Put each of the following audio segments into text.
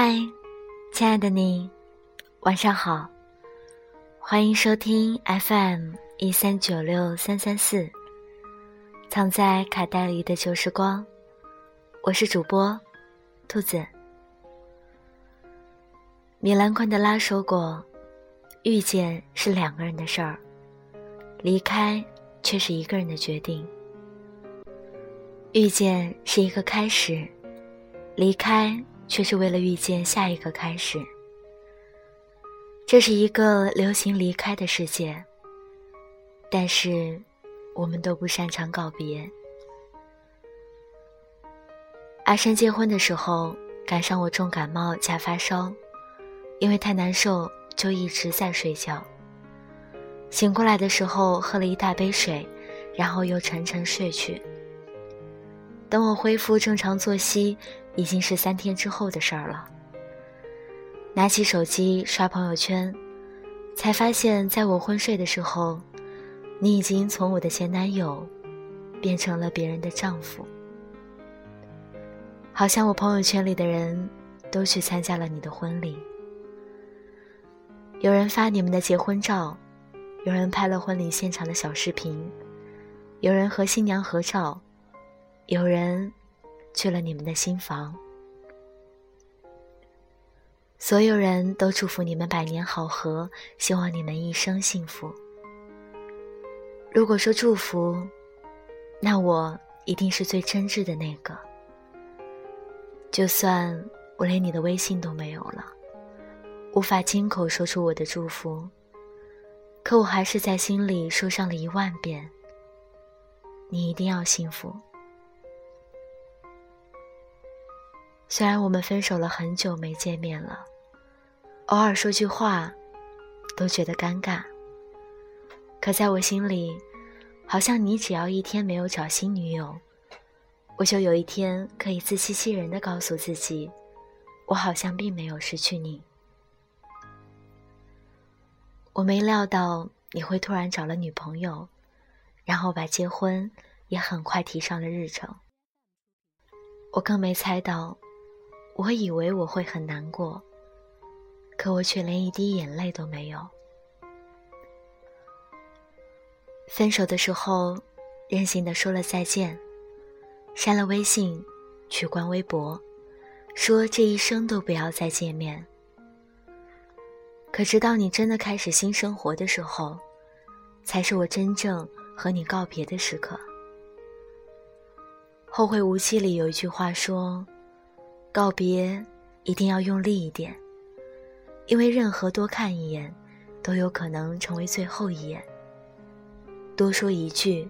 嗨，亲爱的你，晚上好，欢迎收听 FM 一三九六三三四，藏在卡带里的旧时光，我是主播兔子。米兰昆德拉说过：“遇见是两个人的事儿，离开却是一个人的决定。遇见是一个开始，离开。”却是为了遇见下一个开始。这是一个流行离开的世界，但是我们都不擅长告别。阿山结婚的时候赶上我重感冒加发烧，因为太难受就一直在睡觉。醒过来的时候喝了一大杯水，然后又沉沉睡去。等我恢复正常作息。已经是三天之后的事儿了。拿起手机刷朋友圈，才发现，在我昏睡的时候，你已经从我的前男友变成了别人的丈夫。好像我朋友圈里的人都去参加了你的婚礼。有人发你们的结婚照，有人拍了婚礼现场的小视频，有人和新娘合照，有人。去了你们的新房，所有人都祝福你们百年好合，希望你们一生幸福。如果说祝福，那我一定是最真挚的那个。就算我连你的微信都没有了，无法亲口说出我的祝福，可我还是在心里说上了一万遍：你一定要幸福。虽然我们分手了很久没见面了，偶尔说句话，都觉得尴尬。可在我心里，好像你只要一天没有找新女友，我就有一天可以自欺欺人的告诉自己，我好像并没有失去你。我没料到你会突然找了女朋友，然后把结婚也很快提上了日程。我更没猜到。我以为我会很难过，可我却连一滴眼泪都没有。分手的时候，任性的说了再见，删了微信，取关微博，说这一生都不要再见面。可直到你真的开始新生活的时候，才是我真正和你告别的时刻。《后会无期》里有一句话说。告别一定要用力一点，因为任何多看一眼，都有可能成为最后一眼；多说一句，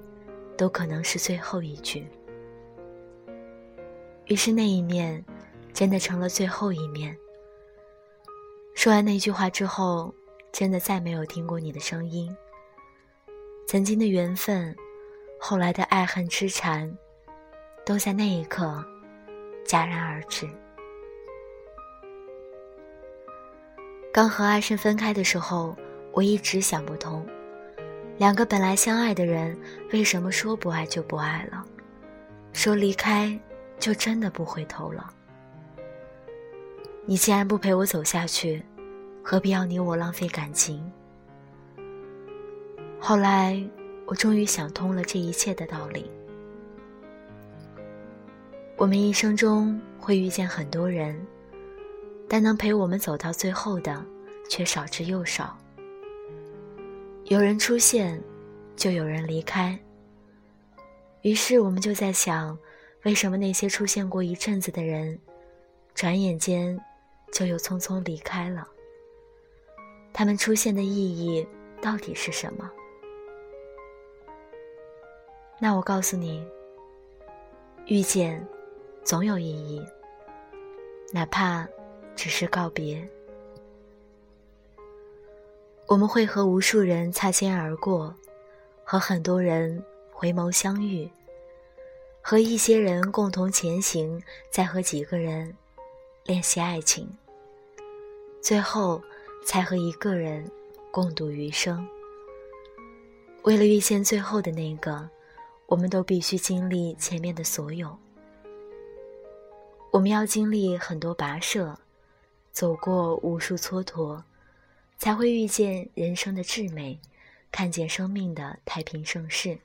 都可能是最后一句。于是那一面，真的成了最后一面。说完那句话之后，真的再没有听过你的声音。曾经的缘分，后来的爱恨痴缠，都在那一刻。戛然而止。刚和阿生分开的时候，我一直想不通，两个本来相爱的人，为什么说不爱就不爱了，说离开就真的不回头了？你既然不陪我走下去，何必要你我浪费感情？后来，我终于想通了这一切的道理。我们一生中会遇见很多人，但能陪我们走到最后的却少之又少。有人出现，就有人离开。于是我们就在想，为什么那些出现过一阵子的人，转眼间就又匆匆离开了？他们出现的意义到底是什么？那我告诉你，遇见。总有意义，哪怕只是告别。我们会和无数人擦肩而过，和很多人回眸相遇，和一些人共同前行，再和几个人练习爱情，最后才和一个人共度余生。为了遇见最后的那个，我们都必须经历前面的所有。我们要经历很多跋涉，走过无数蹉跎，才会遇见人生的至美，看见生命的太平盛世。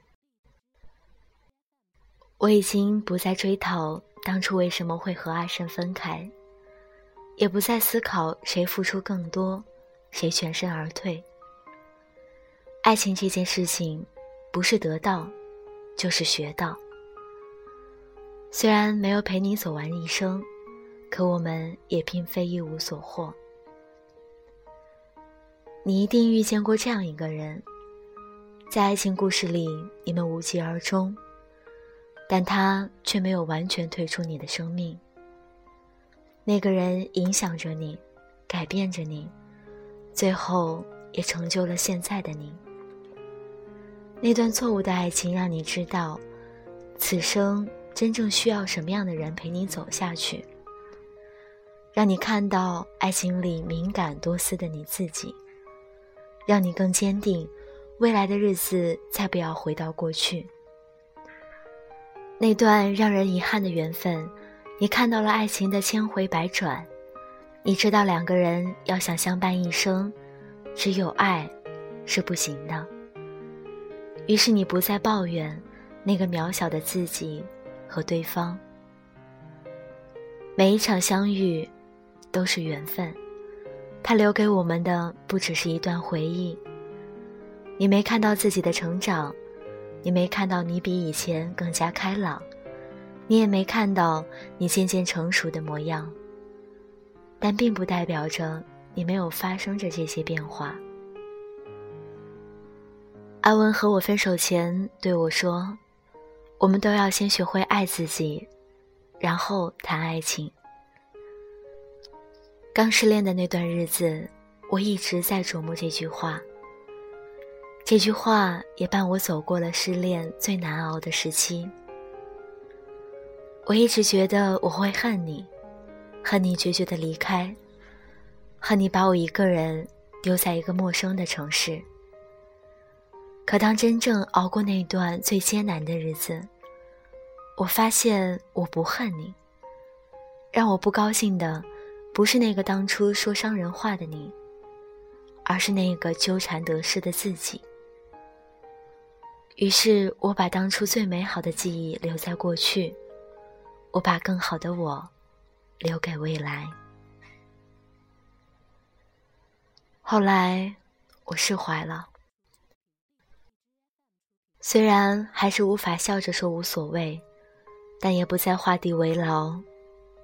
我已经不再追讨当初为什么会和阿胜分开，也不再思考谁付出更多，谁全身而退。爱情这件事情，不是得到，就是学到。虽然没有陪你走完一生，可我们也并非一无所获。你一定遇见过这样一个人，在爱情故事里，你们无疾而终。但他却没有完全退出你的生命。那个人影响着你，改变着你，最后也成就了现在的你。那段错误的爱情让你知道，此生真正需要什么样的人陪你走下去。让你看到爱情里敏感多思的你自己，让你更坚定，未来的日子再不要回到过去。那段让人遗憾的缘分，你看到了爱情的千回百转，你知道两个人要想相伴一生，只有爱是不行的。于是你不再抱怨那个渺小的自己和对方。每一场相遇都是缘分，它留给我们的不只是一段回忆。你没看到自己的成长。你没看到你比以前更加开朗，你也没看到你渐渐成熟的模样。但并不代表着你没有发生着这些变化。阿文和我分手前对我说：“我们都要先学会爱自己，然后谈爱情。”刚失恋的那段日子，我一直在琢磨这句话。这句话也伴我走过了失恋最难熬的时期。我一直觉得我会恨你，恨你决绝的离开，恨你把我一个人丢在一个陌生的城市。可当真正熬过那段最艰难的日子，我发现我不恨你。让我不高兴的，不是那个当初说伤人话的你，而是那个纠缠得失的自己。于是我把当初最美好的记忆留在过去，我把更好的我留给未来。后来我释怀了，虽然还是无法笑着说无所谓，但也不再画地为牢，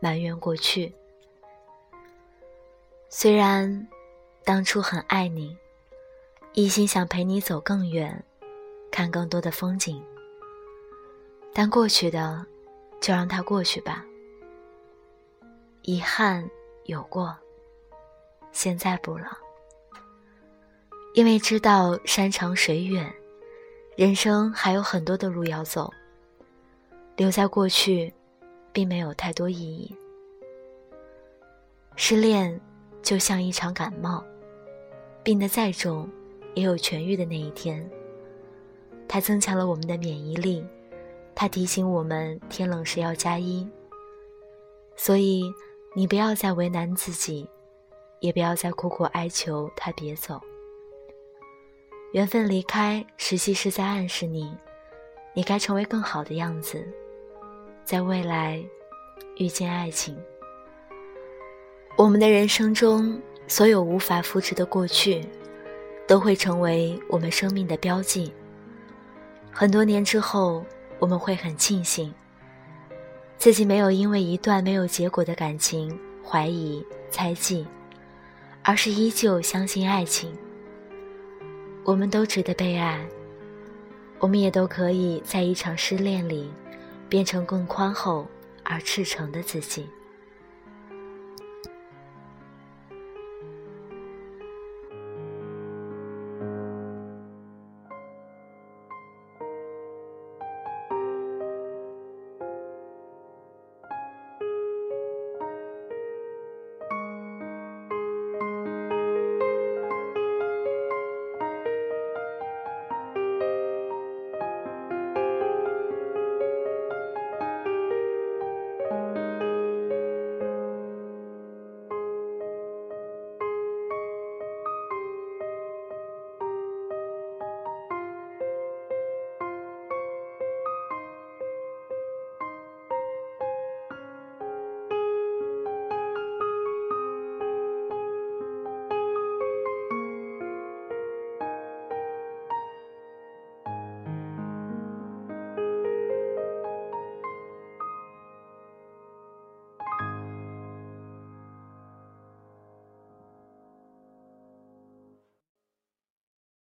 埋怨过去。虽然当初很爱你，一心想陪你走更远。看更多的风景，但过去的就让它过去吧。遗憾有过，现在不了。因为知道山长水远，人生还有很多的路要走。留在过去，并没有太多意义。失恋就像一场感冒，病得再重，也有痊愈的那一天。它增强了我们的免疫力，它提醒我们天冷时要加衣。所以，你不要再为难自己，也不要再苦苦哀求他别走。缘分离开，实际是在暗示你，你该成为更好的样子，在未来遇见爱情。我们的人生中，所有无法复制的过去，都会成为我们生命的标记。很多年之后，我们会很庆幸，自己没有因为一段没有结果的感情怀疑、猜忌，而是依旧相信爱情。我们都值得被爱，我们也都可以在一场失恋里，变成更宽厚而赤诚的自己。